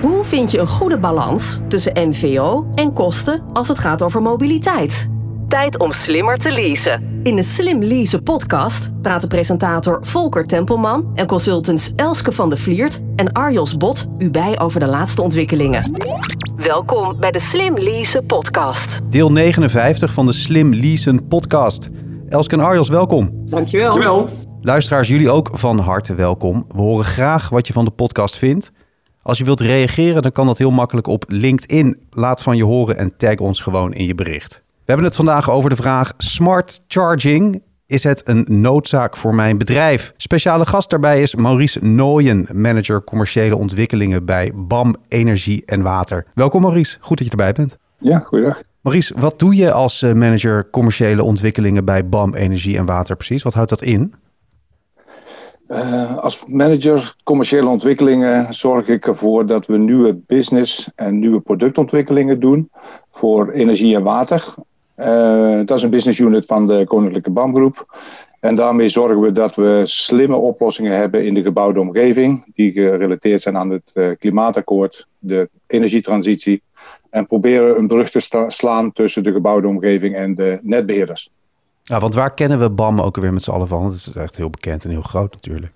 Hoe vind je een goede balans tussen MVO en kosten als het gaat over mobiliteit? Tijd om slimmer te leasen. In de Slim Leasen podcast praten presentator Volker Tempelman en consultants Elske van de Vliert en Arjos Bot u bij over de laatste ontwikkelingen. Welkom bij de Slim Leasen podcast. Deel 59 van de Slim Leasen podcast. Elske en Arjos, welkom. Dankjewel. Dankjewel. Luisteraars, jullie ook van harte welkom. We horen graag wat je van de podcast vindt. Als je wilt reageren, dan kan dat heel makkelijk op LinkedIn. Laat van je horen en tag ons gewoon in je bericht. We hebben het vandaag over de vraag smart charging. Is het een noodzaak voor mijn bedrijf? Speciale gast daarbij is Maurice Nooyen, manager commerciële ontwikkelingen bij BAM Energie en Water. Welkom Maurice, goed dat je erbij bent. Ja, goeiedag. Maurice, wat doe je als eh, manager commerciële ontwikkelingen bij BAM Energie en Water precies? Wat houdt dat in? Uh, als manager commerciële ontwikkelingen zorg ik ervoor dat we nieuwe business en nieuwe productontwikkelingen doen voor energie en water. Uh, dat is een business unit van de Koninklijke BAM-groep. En daarmee zorgen we dat we slimme oplossingen hebben in de gebouwde omgeving, die gerelateerd zijn aan het uh, klimaatakkoord, de energietransitie. En proberen een brug te slaan tussen de gebouwde omgeving en de netbeheerders. Ja, want waar kennen we BAM ook weer met z'n allen van? Dat is echt heel bekend en heel groot natuurlijk.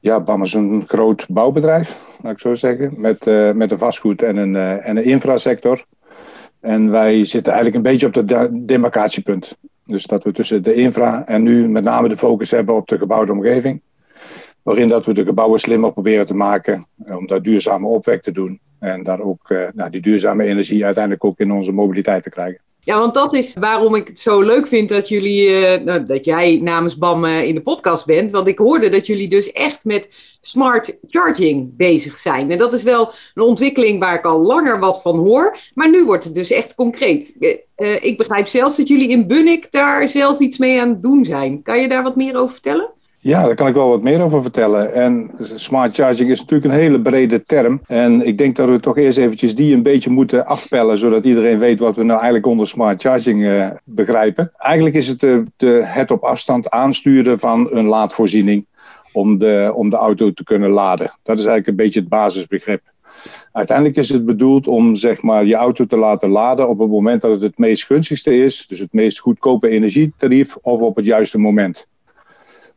Ja, BAM is een groot bouwbedrijf, laat ik zo zeggen, met, uh, met een vastgoed en een, uh, en een infrasector. En wij zitten eigenlijk een beetje op het demarcatiepunt. Dus dat we tussen de infra en nu met name de focus hebben op de gebouwde omgeving. Waarin dat we de gebouwen slimmer proberen te maken, om daar duurzame opwek te doen. En daar ook nou, die duurzame energie uiteindelijk ook in onze mobiliteit te krijgen. Ja, want dat is waarom ik het zo leuk vind dat jullie, uh, nou, dat jij namens BAM uh, in de podcast bent. Want ik hoorde dat jullie dus echt met smart charging bezig zijn. En dat is wel een ontwikkeling waar ik al langer wat van hoor. Maar nu wordt het dus echt concreet. Uh, ik begrijp zelfs dat jullie in Bunnik daar zelf iets mee aan het doen zijn. Kan je daar wat meer over vertellen? Ja, daar kan ik wel wat meer over vertellen. En smart charging is natuurlijk een hele brede term. En ik denk dat we toch eerst eventjes die een beetje moeten afpellen, zodat iedereen weet wat we nou eigenlijk onder smart charging uh, begrijpen. Eigenlijk is het de, het op afstand aansturen van een laadvoorziening om de, om de auto te kunnen laden. Dat is eigenlijk een beetje het basisbegrip. Uiteindelijk is het bedoeld om zeg maar, je auto te laten laden op het moment dat het het meest gunstigste is. Dus het meest goedkope energietarief of op het juiste moment.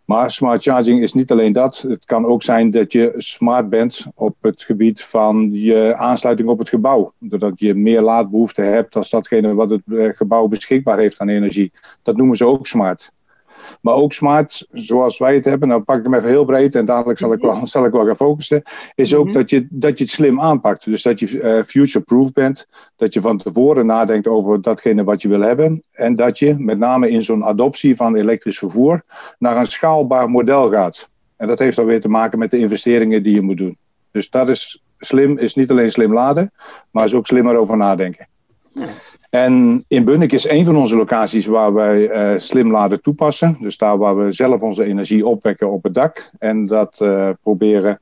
Maar smart charging is niet alleen dat. Het kan ook zijn dat je smart bent op het gebied van je aansluiting op het gebouw. Doordat je meer laadbehoefte hebt als datgene wat het gebouw beschikbaar heeft aan energie. Dat noemen ze ook smart. Maar ook smart, zoals wij het hebben, nou pak ik hem even heel breed en dadelijk zal ik wel, zal ik wel gaan focussen, is ook mm -hmm. dat, je, dat je het slim aanpakt. Dus dat je uh, future-proof bent, dat je van tevoren nadenkt over datgene wat je wil hebben en dat je met name in zo'n adoptie van elektrisch vervoer naar een schaalbaar model gaat. En dat heeft dan weer te maken met de investeringen die je moet doen. Dus dat is slim, is niet alleen slim laden, maar is ook slimmer over nadenken. Ja. En in Bunnik is een van onze locaties waar wij uh, slim laden toepassen. Dus daar waar we zelf onze energie opwekken op het dak. En dat uh, proberen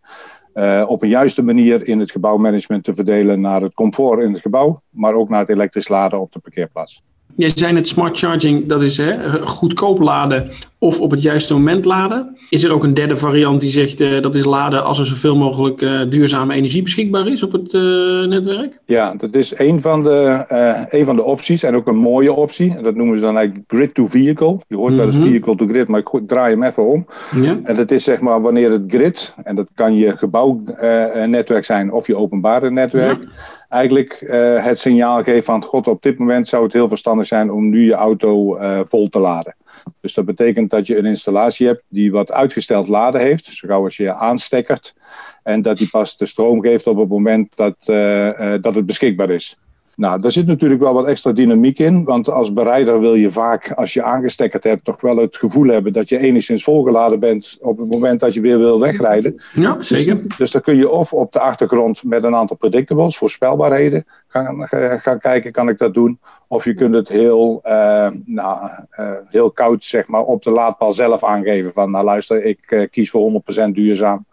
uh, op een juiste manier in het gebouwmanagement te verdelen naar het comfort in het gebouw. Maar ook naar het elektrisch laden op de parkeerplaats. Jij zei net smart charging, dat is hè, goedkoop laden of op het juiste moment laden. Is er ook een derde variant die zegt uh, dat is laden als er zoveel mogelijk uh, duurzame energie beschikbaar is op het uh, netwerk? Ja, dat is een van, de, een van de opties en ook een mooie optie. En dat noemen ze dan eigenlijk grid to vehicle. Je hoort mm -hmm. wel eens vehicle to grid, maar ik draai hem even om. Ja. En dat is zeg maar wanneer het grid, en dat kan je gebouwnetwerk zijn of je openbare netwerk. Ja eigenlijk uh, het signaal geeft van god, op dit moment zou het heel verstandig zijn om nu je auto uh, vol te laden. Dus dat betekent dat je een installatie hebt die wat uitgesteld laden heeft, zo gauw als je aanstekkert, en dat die pas de stroom geeft op het moment dat, uh, dat het beschikbaar is. Nou, daar zit natuurlijk wel wat extra dynamiek in. Want als bereider wil je vaak, als je aangestekkerd hebt, toch wel het gevoel hebben dat je enigszins volgeladen bent op het moment dat je weer wil wegrijden. Ja, zeker. Dus, dus dan kun je of op de achtergrond met een aantal predictables, voorspelbaarheden, gaan, gaan kijken, kan ik dat doen? Of je kunt het heel, uh, nou, uh, heel koud zeg maar, op de laadpaal zelf aangeven. Van nou luister, ik uh, kies voor 100% duurzaam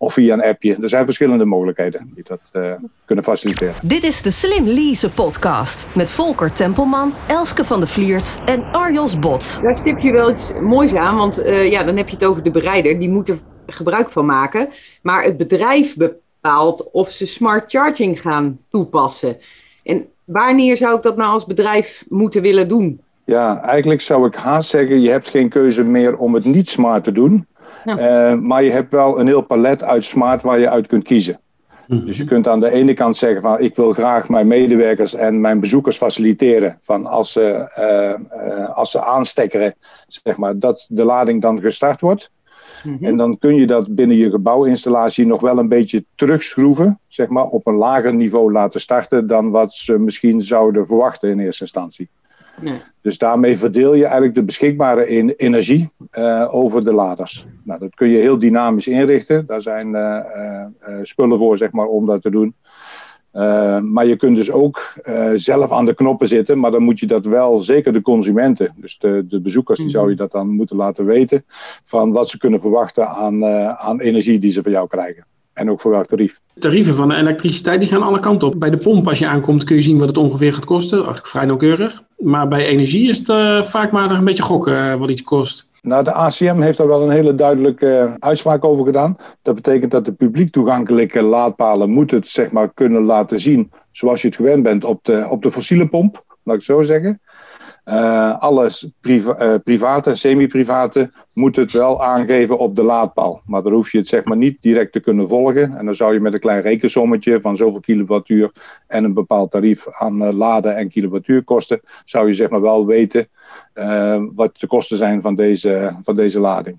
of via een appje. Er zijn verschillende mogelijkheden die dat uh, kunnen faciliteren. Dit is de Slim Lease podcast met Volker Tempelman, Elske van de Vliert en Arjos Bot. Daar stip je wel iets moois aan, want uh, ja, dan heb je het over de bereider. Die moet er gebruik van maken. Maar het bedrijf bepaalt of ze smart charging gaan toepassen. En wanneer zou ik dat nou als bedrijf moeten willen doen? Ja, eigenlijk zou ik haast zeggen, je hebt geen keuze meer om het niet smart te doen. Ja. maar je hebt wel een heel palet uit smart waar je uit kunt kiezen. Mhm. Dus je kunt aan de ene kant zeggen van ik wil graag mijn medewerkers en mijn bezoekers faciliteren. Van als ze, uh, als ze aanstekkeren, zeg maar, dat de lading dan gestart wordt. Mhm. En dan kun je dat binnen je gebouwinstallatie nog wel een beetje terugschroeven, zeg maar, op een lager niveau laten starten dan wat ze misschien zouden verwachten in eerste instantie. Dus daarmee verdeel je eigenlijk de beschikbare energie uh, over de laders. Nou, dat kun je heel dynamisch inrichten. Daar zijn uh, uh, spullen voor zeg maar, om dat te doen. maar je kunt dus ook zelf aan de knoppen zitten, maar dan moet je dat wel, zeker de consumenten, dus de, de bezoekers, die zou je dat dan moeten laten weten van wat ze kunnen verwachten aan, aan energie die ze van jou krijgen. En ook voor welk tarief. Tarieven van de elektriciteit die gaan alle kanten op. Bij de pomp, als je aankomt, kun je zien wat het ongeveer gaat kosten. Eigenlijk vrij nauwkeurig. Maar bij energie is het uh, vaak maar een beetje gokken uh, wat iets kost. Nou, de ACM heeft daar wel een hele duidelijke uh, uitspraak over gedaan. Dat betekent dat de publiek toegankelijke laadpalen moeten het zeg maar, kunnen laten zien zoals je het gewend bent op de, op de fossiele pomp, laat ik het zo zeggen. Uh, alles priva uh, private en semi-private moet het wel aangeven op de laadpaal. Maar dan hoef je het zeg maar niet direct te kunnen volgen. En dan zou je met een klein rekensommetje van zoveel kilowattuur en een bepaald tarief aan uh, laden en kilowattuur kosten, zou je zeg maar wel weten wat de kosten zijn van deze, van deze lading.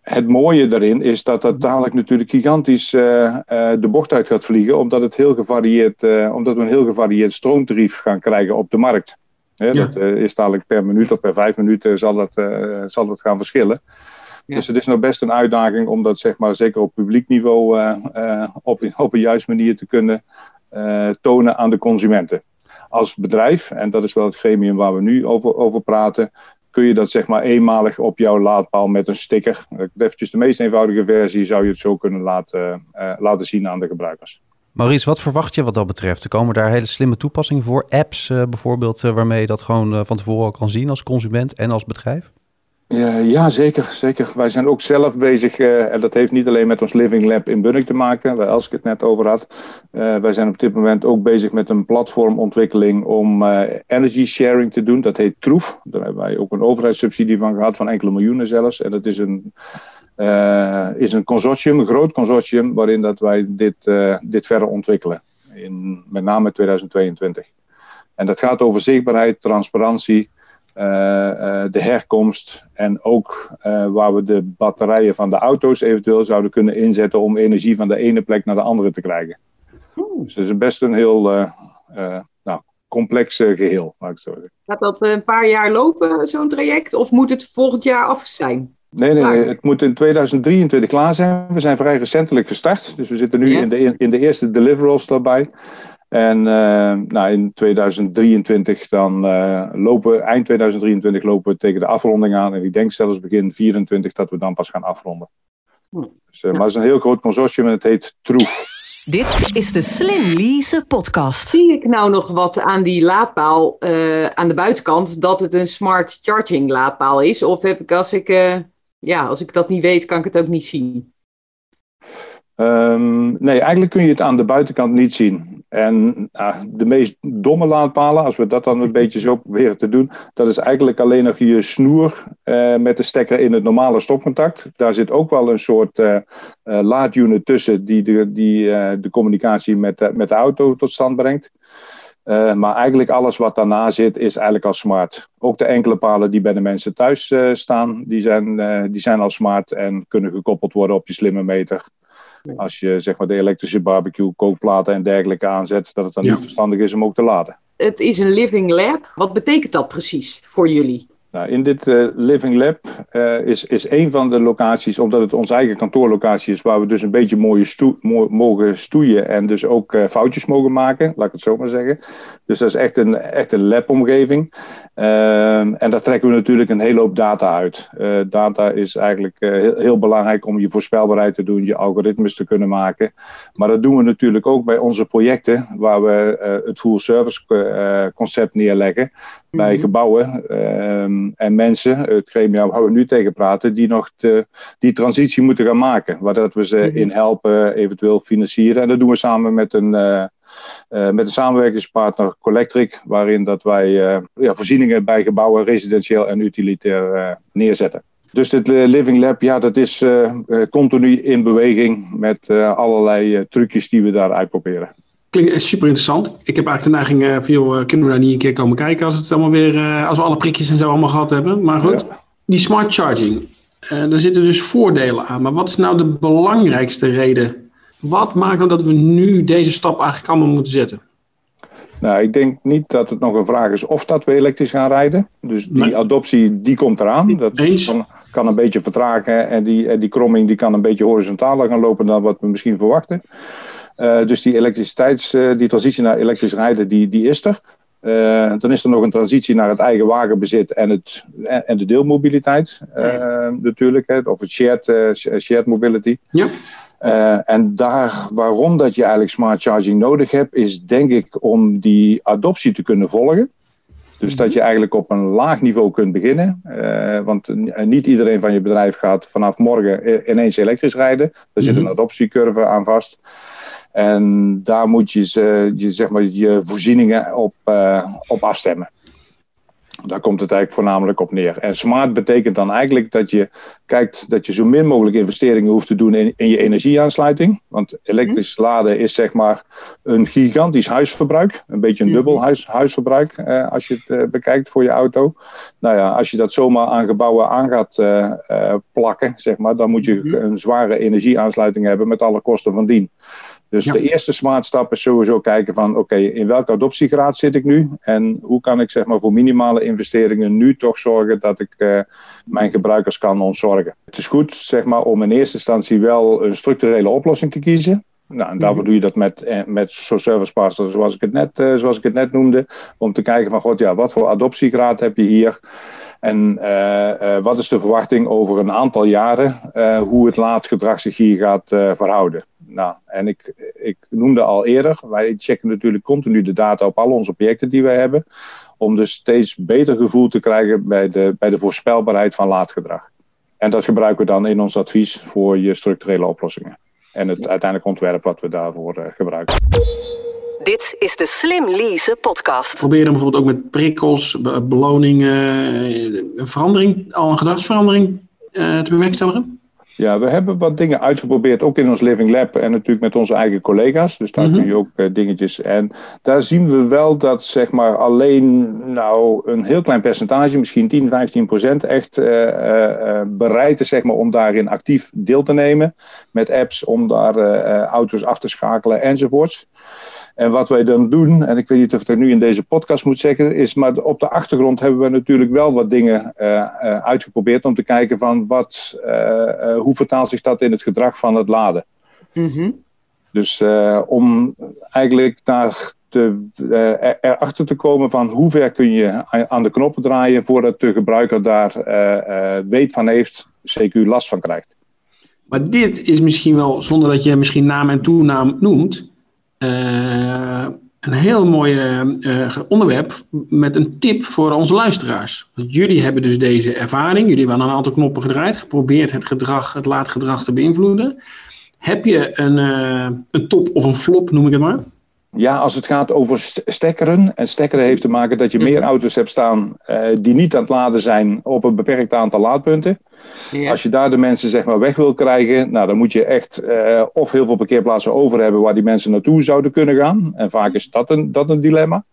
Het mooie daarin is dat dat dadelijk natuurlijk gigantisch de bocht uit gaat vliegen, omdat, het heel gevarieerd, omdat we een heel gevarieerd stroomtarief gaan krijgen op de markt. Dat uh, is dadelijk per minuut of per vijf minuten zal dat, uh, zal dat gaan verschillen. Dus het is nog best een uitdaging om dat zeg maar, zeker op publiek niveau uh, op, op een juiste manier te kunnen tonen aan de consumenten. Als bedrijf, en dat is wel het gremium waar we nu over, over praten, kun je dat zeg maar eenmalig op jouw laadpaal met een sticker. Eventjes de meest eenvoudige versie zou je het zo kunnen laten, laten zien aan de gebruikers. Maurice, wat verwacht je wat dat betreft? Er komen daar hele slimme toepassingen voor? Apps uh, bijvoorbeeld, uh, waarmee je dat gewoon uh, van tevoren al kan zien als consument en als bedrijf? Ja, zeker, zeker. Wij zijn ook zelf bezig, en dat heeft niet alleen met ons Living Lab in Bunnik te maken, waar Elske het net over had. wij zijn op dit moment ook bezig met een platformontwikkeling om energy sharing te doen. Dat heet Troef. Daar hebben wij ook een overheidssubsidie van gehad, van enkele miljoenen zelfs. En dat is een is een consortium, een groot consortium, waarin dat wij dit, uh, dit verder ontwikkelen. In met name 2022. En dat gaat over zichtbaarheid, transparantie, uh, de herkomst en ook waar we de batterijen van de auto's eventueel zouden kunnen inzetten om energie van de ene plek naar de andere te krijgen. Oeh. Dus het is best een heel nou, complex geheel, laat ik zo zeggen. Gaat dat een paar jaar lopen, zo'n traject, of moet het volgend jaar af zijn? Nee, nee, nee, het moet in 2023 klaar zijn. We zijn vrij recentelijk gestart. Dus we zitten nu in, de, in de eerste deliverables daarbij. En uh, nou, in 2023 dan uh, lopen, eind 2023 lopen we tegen de afronding aan. En ik denk zelfs begin 2024 dat we dan pas gaan afronden. Hm. Dus, uh, Maar het is een heel groot consortium en het heet Troef. Dit is de Slim Lease podcast. Zie ik nou nog wat aan die laadpaal aan de buitenkant dat het een smart charging laadpaal is? Of heb ik als ik ja, als ik dat niet weet, kan ik het ook niet zien. Um, nee, eigenlijk kun je het aan de buitenkant niet zien. En uh, de meest domme laadpalen, als we dat dan een beetje zo proberen te doen, dat is eigenlijk alleen nog je snoer uh, met de stekker in het normale stopcontact. Daar zit ook wel een soort uh, laadunit tussen die de, die, de communicatie met, met de auto tot stand brengt. Uh, maar eigenlijk alles wat daarna zit is eigenlijk al smart. Ook de enkele palen die bij de mensen thuis uh, staan, die zijn, uh, die zijn al smart en kunnen gekoppeld worden op je slimme meter. Als je zeg maar de elektrische barbecue, kookplaten en dergelijke aanzet, dat het dan ja. niet verstandig is om ook te laden. Het is een living lab. Wat betekent dat precies voor jullie? Nou, in dit uh, Living Lab uh, is, is een van de locaties, omdat het onze eigen kantoorlocatie is, waar we dus een beetje mooie stoe mo mogen stoeien en dus ook uh, foutjes mogen maken, laat ik het zo maar zeggen. Dus dat is echt een, echt een lab-omgeving. Ehm, en daar trekken we natuurlijk een hele hoop data uit. data is eigenlijk heel, heel, belangrijk om je voorspelbaarheid te doen, je algoritmes te kunnen maken. Maar dat doen we natuurlijk ook bij onze projecten, waar we het full service concept neerleggen bij mm -hmm. gebouwen. Ehm, en mensen, het gremium waar we nu tegen praten, die nog die transitie moeten gaan maken. Waar dat we ze Mhm. in helpen, eventueel financieren. En dat doen we samen met een, eh, eh, met een samenwerkingspartner Collectric, waarin dat wij eh, ja, voorzieningen bij gebouwen residentieel en utilitair eh, neerzetten. Dus dit eh, Living Lab, ja, dat is eh, eh, continu in beweging met eh, allerlei eh, trucjes die we daar uitproberen. Klinkt super interessant. Ik heb eigenlijk de neiging eh, van, joh, eh, kunnen we daar niet een keer komen kijken als het allemaal weer, eh, als we alle prikjes en zo allemaal gehad hebben. Maar goed, Ja. die smart charging, eh daar zitten dus voordelen aan. Maar wat is nou de belangrijkste reden? Wat maakt nou dat we nu deze stap eigenlijk allemaal moeten zetten? Nou, ik denk niet dat het nog een vraag is of dat we elektrisch gaan rijden. Dus die Nee. adoptie, die komt eraan. Dat kan, kan een beetje vertragen en die, en die kromming die kan een beetje horizontaler gaan lopen dan wat we misschien verwachten. Eh, dus die elektriciteits, eh, die transitie naar elektrisch rijden, die, die is er. Eh, dan is er nog een transitie naar het eigen wagenbezit en, het, en, en de deelmobiliteit natuurlijk. Hè, of het shared, shared mobility. Ja. Eh, en daar, waarom dat je eigenlijk smart charging nodig hebt, is denk ik om die adoptie te kunnen volgen. Dus dat je eigenlijk op een laag niveau kunt beginnen. Eh, want n- niet iedereen van je bedrijf gaat vanaf morgen ineens elektrisch rijden. Daar zit een Mhm. adoptiecurve aan vast. En daar moet je, je, zeg maar, je voorzieningen op, eh, op afstemmen. Daar komt het eigenlijk voornamelijk op neer. En smart betekent dan eigenlijk dat je kijkt dat je zo min mogelijk investeringen hoeft te doen in, in je energieaansluiting. Want elektrisch laden is zeg maar een gigantisch huisverbruik. Een beetje een dubbel huis, huisverbruik eh, als je het eh, bekijkt voor je auto. Nou ja, als je dat zomaar aan gebouwen aan gaat eh, eh, plakken, zeg maar, dan moet je een zware energieaansluiting hebben met alle kosten van dien. Dus Ja. de eerste smart stap is sowieso kijken van oké, in welke adoptiegraad zit ik nu? En hoe kan ik zeg maar voor minimale investeringen nu toch zorgen dat ik eh, mijn gebruikers kan ontzorgen? Het is goed zeg maar om in eerste instantie wel een structurele oplossing te kiezen. Nou, en daarvoor doe je dat met, eh, met zo'n service partner zoals ik, het net, eh, zoals ik het net noemde. Om te kijken van god, ja, wat voor adoptiegraad heb je hier? En wat is de verwachting over een aantal jaren hoe het laadgedrag zich hier gaat verhouden? Nou, en ik, ik noemde al eerder, wij checken natuurlijk continu de data op al onze projecten die wij hebben. Om dus steeds beter gevoel te krijgen bij de, bij de voorspelbaarheid van laadgedrag. En dat gebruiken we dan in ons advies voor je structurele oplossingen. En het uiteindelijk ontwerp wat we daarvoor eh, gebruiken. Dit is de Slim Lease podcast. Probeer dan bijvoorbeeld ook met prikkels, be- beloningen, eh, een verandering, al een gedragsverandering eh, te bewerkstelligen? Ja, we hebben wat dingen uitgeprobeerd, ook in ons Living Lab en natuurlijk met onze eigen collega's. Dus daar Mhm. kun je ook eh, dingetjes. En daar zien we wel dat zeg maar alleen nou een heel klein percentage, misschien 10, 15 procent, echt eh, eh, bereid is zeg maar, om daarin actief deel te nemen. Met apps om daar auto's af te schakelen enzovoorts. En wat wij dan doen, en ik weet niet of ik het nu in deze podcast moet zeggen, is maar op de achtergrond hebben we natuurlijk wel wat dingen eh, eh, uitgeprobeerd om te kijken van wat, eh, eh, hoe vertaalt zich dat in het gedrag van het laden. Mhm. Dus eh, om eigenlijk naar te, eh, er- erachter te komen van hoe ver kun je aan de knoppen draaien voordat de gebruiker daar eh, eh, weet van heeft, CQ last van krijgt. Maar dit is misschien wel, zonder dat je misschien naam en toenaam noemt, een heel mooi eh, onderwerp met een tip voor onze luisteraars. Jullie hebben dus deze ervaring, jullie hebben aan een aantal knoppen gedraaid, geprobeerd het gedrag, het laadgedrag te beïnvloeden. Heb je een, eh, een top of een flop, noem ik het maar? Ja, als het gaat over st- stekkeren. En stekkeren heeft te maken dat je meer auto's hebt staan eh, die niet aan het laden zijn op een beperkt aantal laadpunten. Ja. Als je daar de mensen zeg maar weg wil krijgen, nou, dan moet je echt eh, of heel veel parkeerplaatsen over hebben waar die mensen naartoe zouden kunnen gaan. En vaak is dat een, dat een dilemma.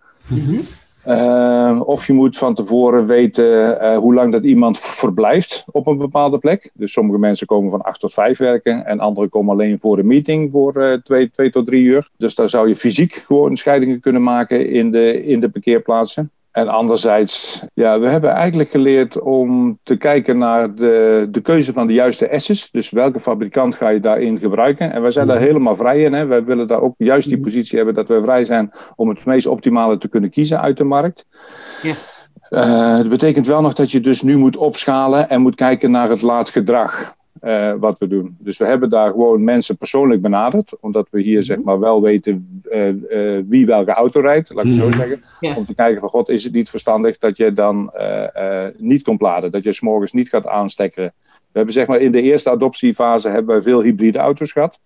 Eh, of je moet van tevoren weten eh, hoe lang dat iemand verblijft op een bepaalde plek. Dus sommige mensen komen van 8 tot 5 werken en anderen komen alleen voor een meeting voor eh 2, 2 tot 3 uur. Dus daar zou je fysiek gewoon scheidingen kunnen maken in de, in de parkeerplaatsen. En anderzijds, ja, we hebben eigenlijk geleerd om te kijken naar de, de keuze van de juiste S's. Dus welke fabrikant ga je daarin gebruiken? En wij zijn daar helemaal vrij in. Hè. Wij willen daar ook juist die positie hebben dat we vrij zijn om het meest optimale te kunnen kiezen uit de markt. Ja. Eh, dat betekent wel nog dat je dus nu moet opschalen en moet kijken naar het laadgedrag. Eh, wat we doen. Dus we hebben daar gewoon mensen persoonlijk benaderd, omdat we hier zeg maar wel weten eh, eh, wie welke auto rijdt, laat ik het zo Mhm. zeggen. Ja. Om te kijken van god, is het niet verstandig dat je dan niet komt laden, dat je s'morgens niet gaat aanstekken. We hebben zeg maar in de eerste adoptiefase hebben we veel hybride auto's gehad,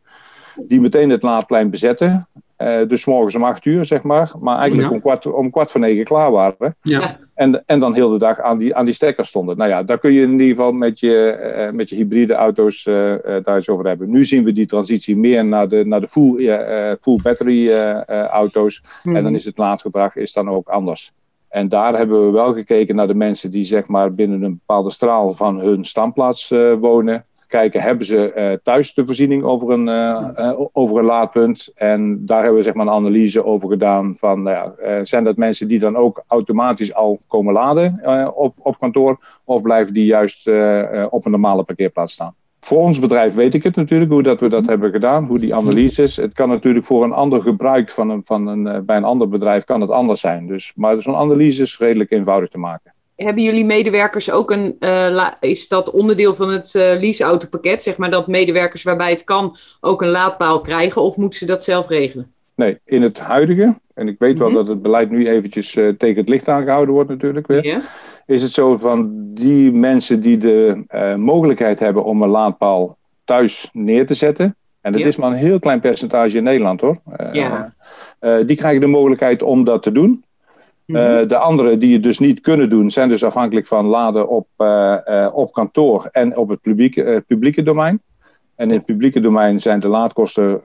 die meteen het laadplein bezetten. Eh, dus morgens om acht uur, zeg maar. Maar eigenlijk Ja. om, kwart, om kwart voor negen klaar waren. Ja. En, en dan heel de dag aan die, aan die stekker stonden. Nou ja, daar kun je in ieder geval met je, eh, met je hybride auto's eh, eh, daar eens over hebben. Nu zien we die transitie meer naar de, naar de full, eh, eh, full battery eh, eh, auto's. Mhm. En dan is het laadgedrag is dan ook anders. En daar hebben we wel gekeken naar de mensen die zeg maar binnen een bepaalde straal van hun standplaats eh, wonen. Kijken, hebben ze eh, thuis de voorziening over een, eh, eh, over een laadpunt? En daar hebben we zeg maar een analyse over gedaan van, nou zijn dat mensen die dan ook automatisch al komen laden op, op kantoor? Of blijven die juist op een normale parkeerplaats staan? Voor ons bedrijf weet ik het natuurlijk, hoe dat we dat hebben gedaan, hoe die analyse is. Het kan natuurlijk voor een ander gebruik van een, van een, bij een ander bedrijf kan het anders zijn. Dus, maar zo'n analyse is redelijk eenvoudig te maken. Hebben jullie medewerkers ook een, eh, is dat onderdeel van het eh leaseautopakket, zeg maar dat medewerkers waarbij het kan ook een laadpaal krijgen of moeten ze dat zelf regelen? Nee, in het huidige, en ik weet wel Mhm. dat het beleid nu eventjes eh, tegen het licht aangehouden wordt natuurlijk weer, Ja? is het zo van die mensen die de mogelijkheid hebben om een laadpaal thuis neer te zetten, en dat is maar een heel klein percentage in Nederland hoor, Ja. die krijgen de mogelijkheid om dat te doen. Mhm. Eh, de anderen die het dus niet kunnen doen, zijn dus afhankelijk van laden op, eh, eh, op kantoor en op het publieke, publieke domein. En in het publieke domein zijn de laadkosten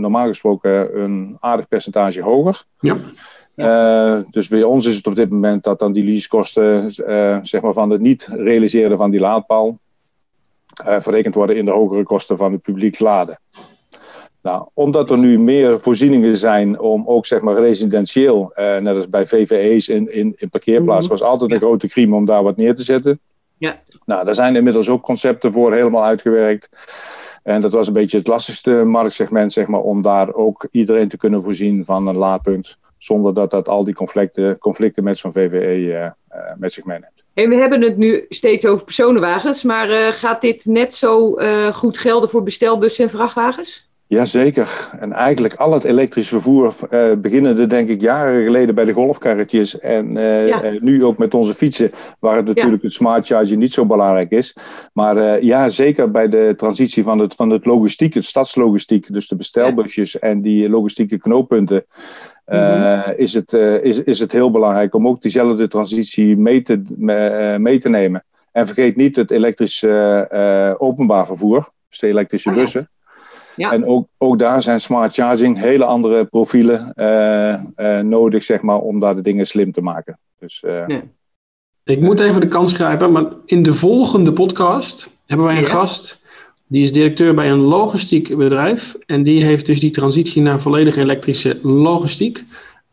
normaal gesproken een aardig percentage hoger. Ja. Dus bij ons is het op dit moment dat dan die leasekosten zeg maar van het niet realiseren van die laadpaal verrekend worden in de hogere kosten van het publiek laden. Nou, omdat er nu meer voorzieningen zijn om ook zeg maar residentieel, eh, net als bij VVE's in, in, in parkeerplaatsen, Mhm. was altijd een grote crime om daar wat neer te zetten. Ja. Nou, daar zijn inmiddels ook concepten voor helemaal uitgewerkt. En dat was een beetje het lastigste marktsegment, zeg maar, om daar ook iedereen te kunnen voorzien van een laadpunt. Zonder dat dat al die conflicten, conflicten met zo'n VVE eh, eh, met zich meeneemt. En we hebben het nu steeds over personenwagens, maar gaat dit net zo goed gelden voor bestelbussen en vrachtwagens? Jazeker. En eigenlijk al het elektrisch vervoer, eh beginnende denk ik jaren geleden bij de golfkarretjes en eh, Ja. eh, nu ook met onze fietsen, waar het natuurlijk het smart charging niet zo belangrijk is. Maar ja, zeker bij de transitie van het, van het logistiek, het stadslogistiek, dus de bestelbusjes en die logistieke knooppunten, eh, is, het, is, is het heel belangrijk om ook diezelfde transitie mee te, me- mee te nemen. En vergeet niet het elektrisch openbaar vervoer, dus de elektrische Oh bussen. Ja. En ook, ook daar zijn smart charging hele andere profielen eh, eh, nodig, zeg maar, om daar de dingen slim te maken. Dus eh, Ja. Ik moet even de kans grijpen, maar in de volgende podcast hebben wij een Ja. gast. Die is directeur bij een logistiek bedrijf. En die heeft dus die transitie naar volledig elektrische logistiek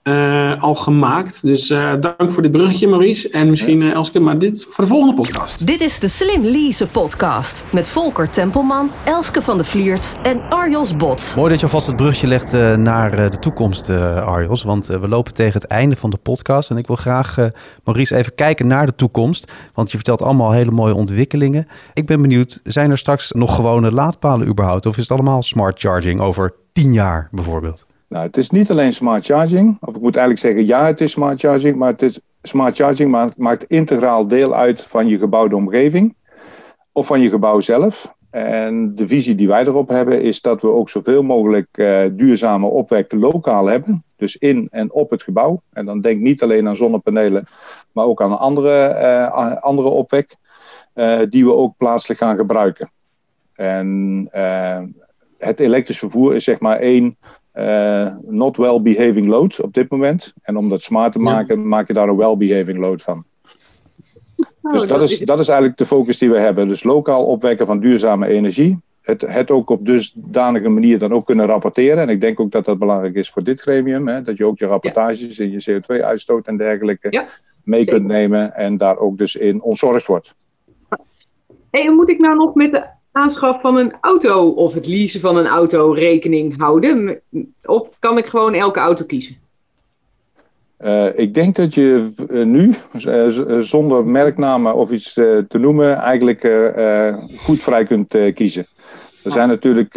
eh, al gemaakt. Dus eh, dank voor dit bruggetje, Maurice. En misschien eh, Elske, maar dit voor de volgende podcast. Dit is de Slim Lease podcast met Volker Tempelman, Elske van de Vliert en Arjos Bot. Mooi dat je alvast het brugje legt eh, naar eh, de toekomst, eh, Arjos. Want we lopen tegen het einde van de podcast. En ik wil graag, eh, Maurice, even kijken naar de toekomst. Want je vertelt allemaal hele mooie ontwikkelingen. Ik ben benieuwd, zijn er straks nog gewone laadpalen überhaupt? Of is het allemaal smart charging over tien jaar bijvoorbeeld? Nou, het is niet alleen smart charging, of ik moet eigenlijk zeggen, ja, het is smart charging, maar het is smart charging maakt, maakt integraal deel uit van je gebouwde omgeving of van je gebouw zelf. En de visie die wij erop hebben is dat we ook zoveel mogelijk eh, duurzame opwek lokaal hebben. Dus in en op het gebouw. En dan denk niet alleen aan zonnepanelen, maar ook aan andere, eh, andere opwek. eh, die we ook plaatselijk gaan gebruiken. En het elektrisch vervoer is zeg maar één eh, not well behaving load op dit moment. En om dat smart te Ja. maken, maak je daar een well behaving load van. Oh, Dus dat is, dat is eigenlijk de focus die we hebben. Dus lokaal opwekken van duurzame energie. Het, het ook op dusdanige manier dan ook kunnen rapporteren. En ik denk ook dat dat belangrijk is voor dit gremium. Hè, dat je ook je rapportages en je CO2-uitstoot en dergelijke Ja, mee zeker. kunt nemen. En daar ook dus in ontzorgd wordt. Hey, en moet ik nou nog met de aanschaf van een auto of het leasen van een auto rekening houden? Of kan ik gewoon elke auto kiezen? Uh, ik denk dat je uh, nu, uh, zonder merknamen of iets te noemen, eigenlijk goed vrij kunt kiezen. Er zijn natuurlijk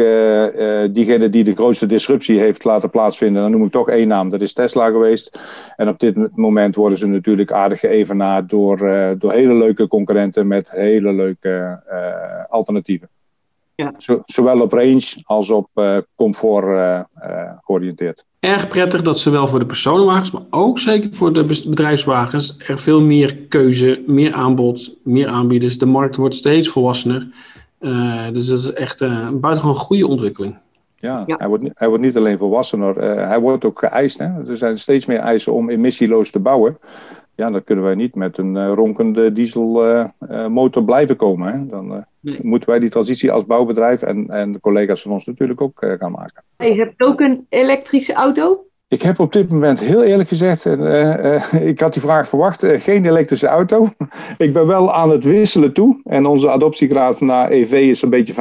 diegenen die de grootste disruptie heeft laten plaatsvinden. Dan noem ik toch één naam, dat is Tesla geweest. En op dit moment worden ze natuurlijk aardig geëvenaard door, door hele leuke concurrenten met hele leuke alternatieven. Ja. zowel op range als op comfort georiënteerd erg prettig dat zowel voor de personenwagens, maar ook zeker voor de bedrijfswagens er veel meer keuze, meer aanbod, meer aanbieders. De markt wordt steeds volwassener. Uh, dus dat is echt uh, een buitengewoon goede ontwikkeling. Ja, Hij, wordt, hij wordt niet alleen volwassener, uh, hij wordt ook geëist. Hè? Er zijn steeds meer eisen om emissieloos te bouwen. Ja, dan kunnen wij niet met een ronkende dieselmotor blijven komen. Hè? Dan moeten wij die transitie als bouwbedrijf en, en de collega's van ons natuurlijk ook gaan maken. Je hebt ook een elektrische auto? Ik heb op dit moment heel eerlijk gezegd, uh, uh, ik had die vraag verwacht, uh, geen elektrische auto. ik ben wel aan het wisselen toe. En onze adoptiegraad naar EV is een beetje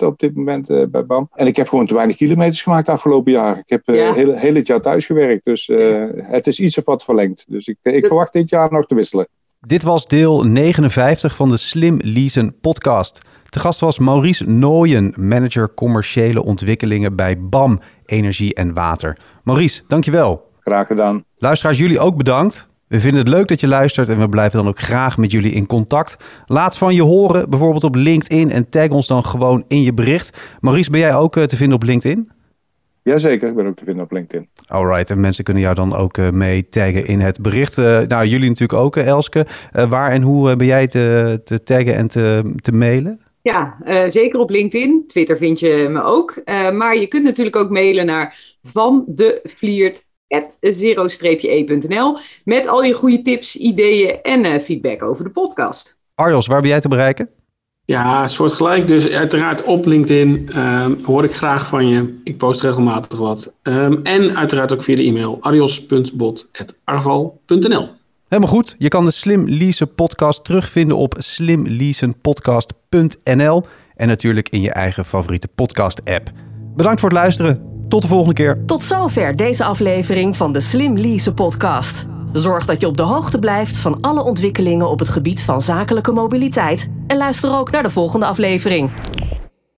25% op dit moment bij BAM. En ik heb gewoon te weinig kilometers gemaakt de afgelopen jaar. Ik heb heel, heel het jaar thuis gewerkt. Dus het is iets of wat verlengd. Dus ik, ik verwacht dit jaar nog te wisselen. Dit was deel 59 van de Slim Leasen podcast. Te gast was Maurice Nooyen, manager commerciële ontwikkelingen bij BAM Energie en Water. Maurice, dankjewel. Graag gedaan. Luisteraars, jullie ook bedankt. We vinden het leuk dat je luistert en we blijven dan ook graag met jullie in contact. Laat van je horen, bijvoorbeeld op LinkedIn en tag ons dan gewoon in je bericht. Maurice, ben jij ook eh, te vinden op LinkedIn? Jazeker, ik ben ook te vinden op LinkedIn. Alright, en mensen kunnen jou dan ook uh, mee taggen in het bericht. Uh, nou, jullie natuurlijk ook, Elske. waar en hoe ben jij te, te taggen en te, te mailen? Ja, uh, zeker op LinkedIn. Twitter vind je me ook. Uh, maar je kunt natuurlijk ook mailen naar van de zero-e.nl met al je goede tips, ideeën en uh, feedback over de podcast. Arjos, waar ben jij te bereiken? Ja, soortgelijk. Dus uiteraard op LinkedIn um, hoor ik graag van je. Ik post regelmatig wat. Um, en uiteraard ook via de e-mail arios.bot.arval.nl. Helemaal goed. Je kan de Slim Leasen podcast terugvinden op slimleasenpodcast.nl en natuurlijk in je eigen favoriete podcast app. Bedankt voor het luisteren. Tot de volgende keer. Tot zover deze aflevering van de Slim Leasen podcast. Zorg dat je op de hoogte blijft van alle ontwikkelingen op het gebied van zakelijke mobiliteit en luister ook naar de volgende aflevering.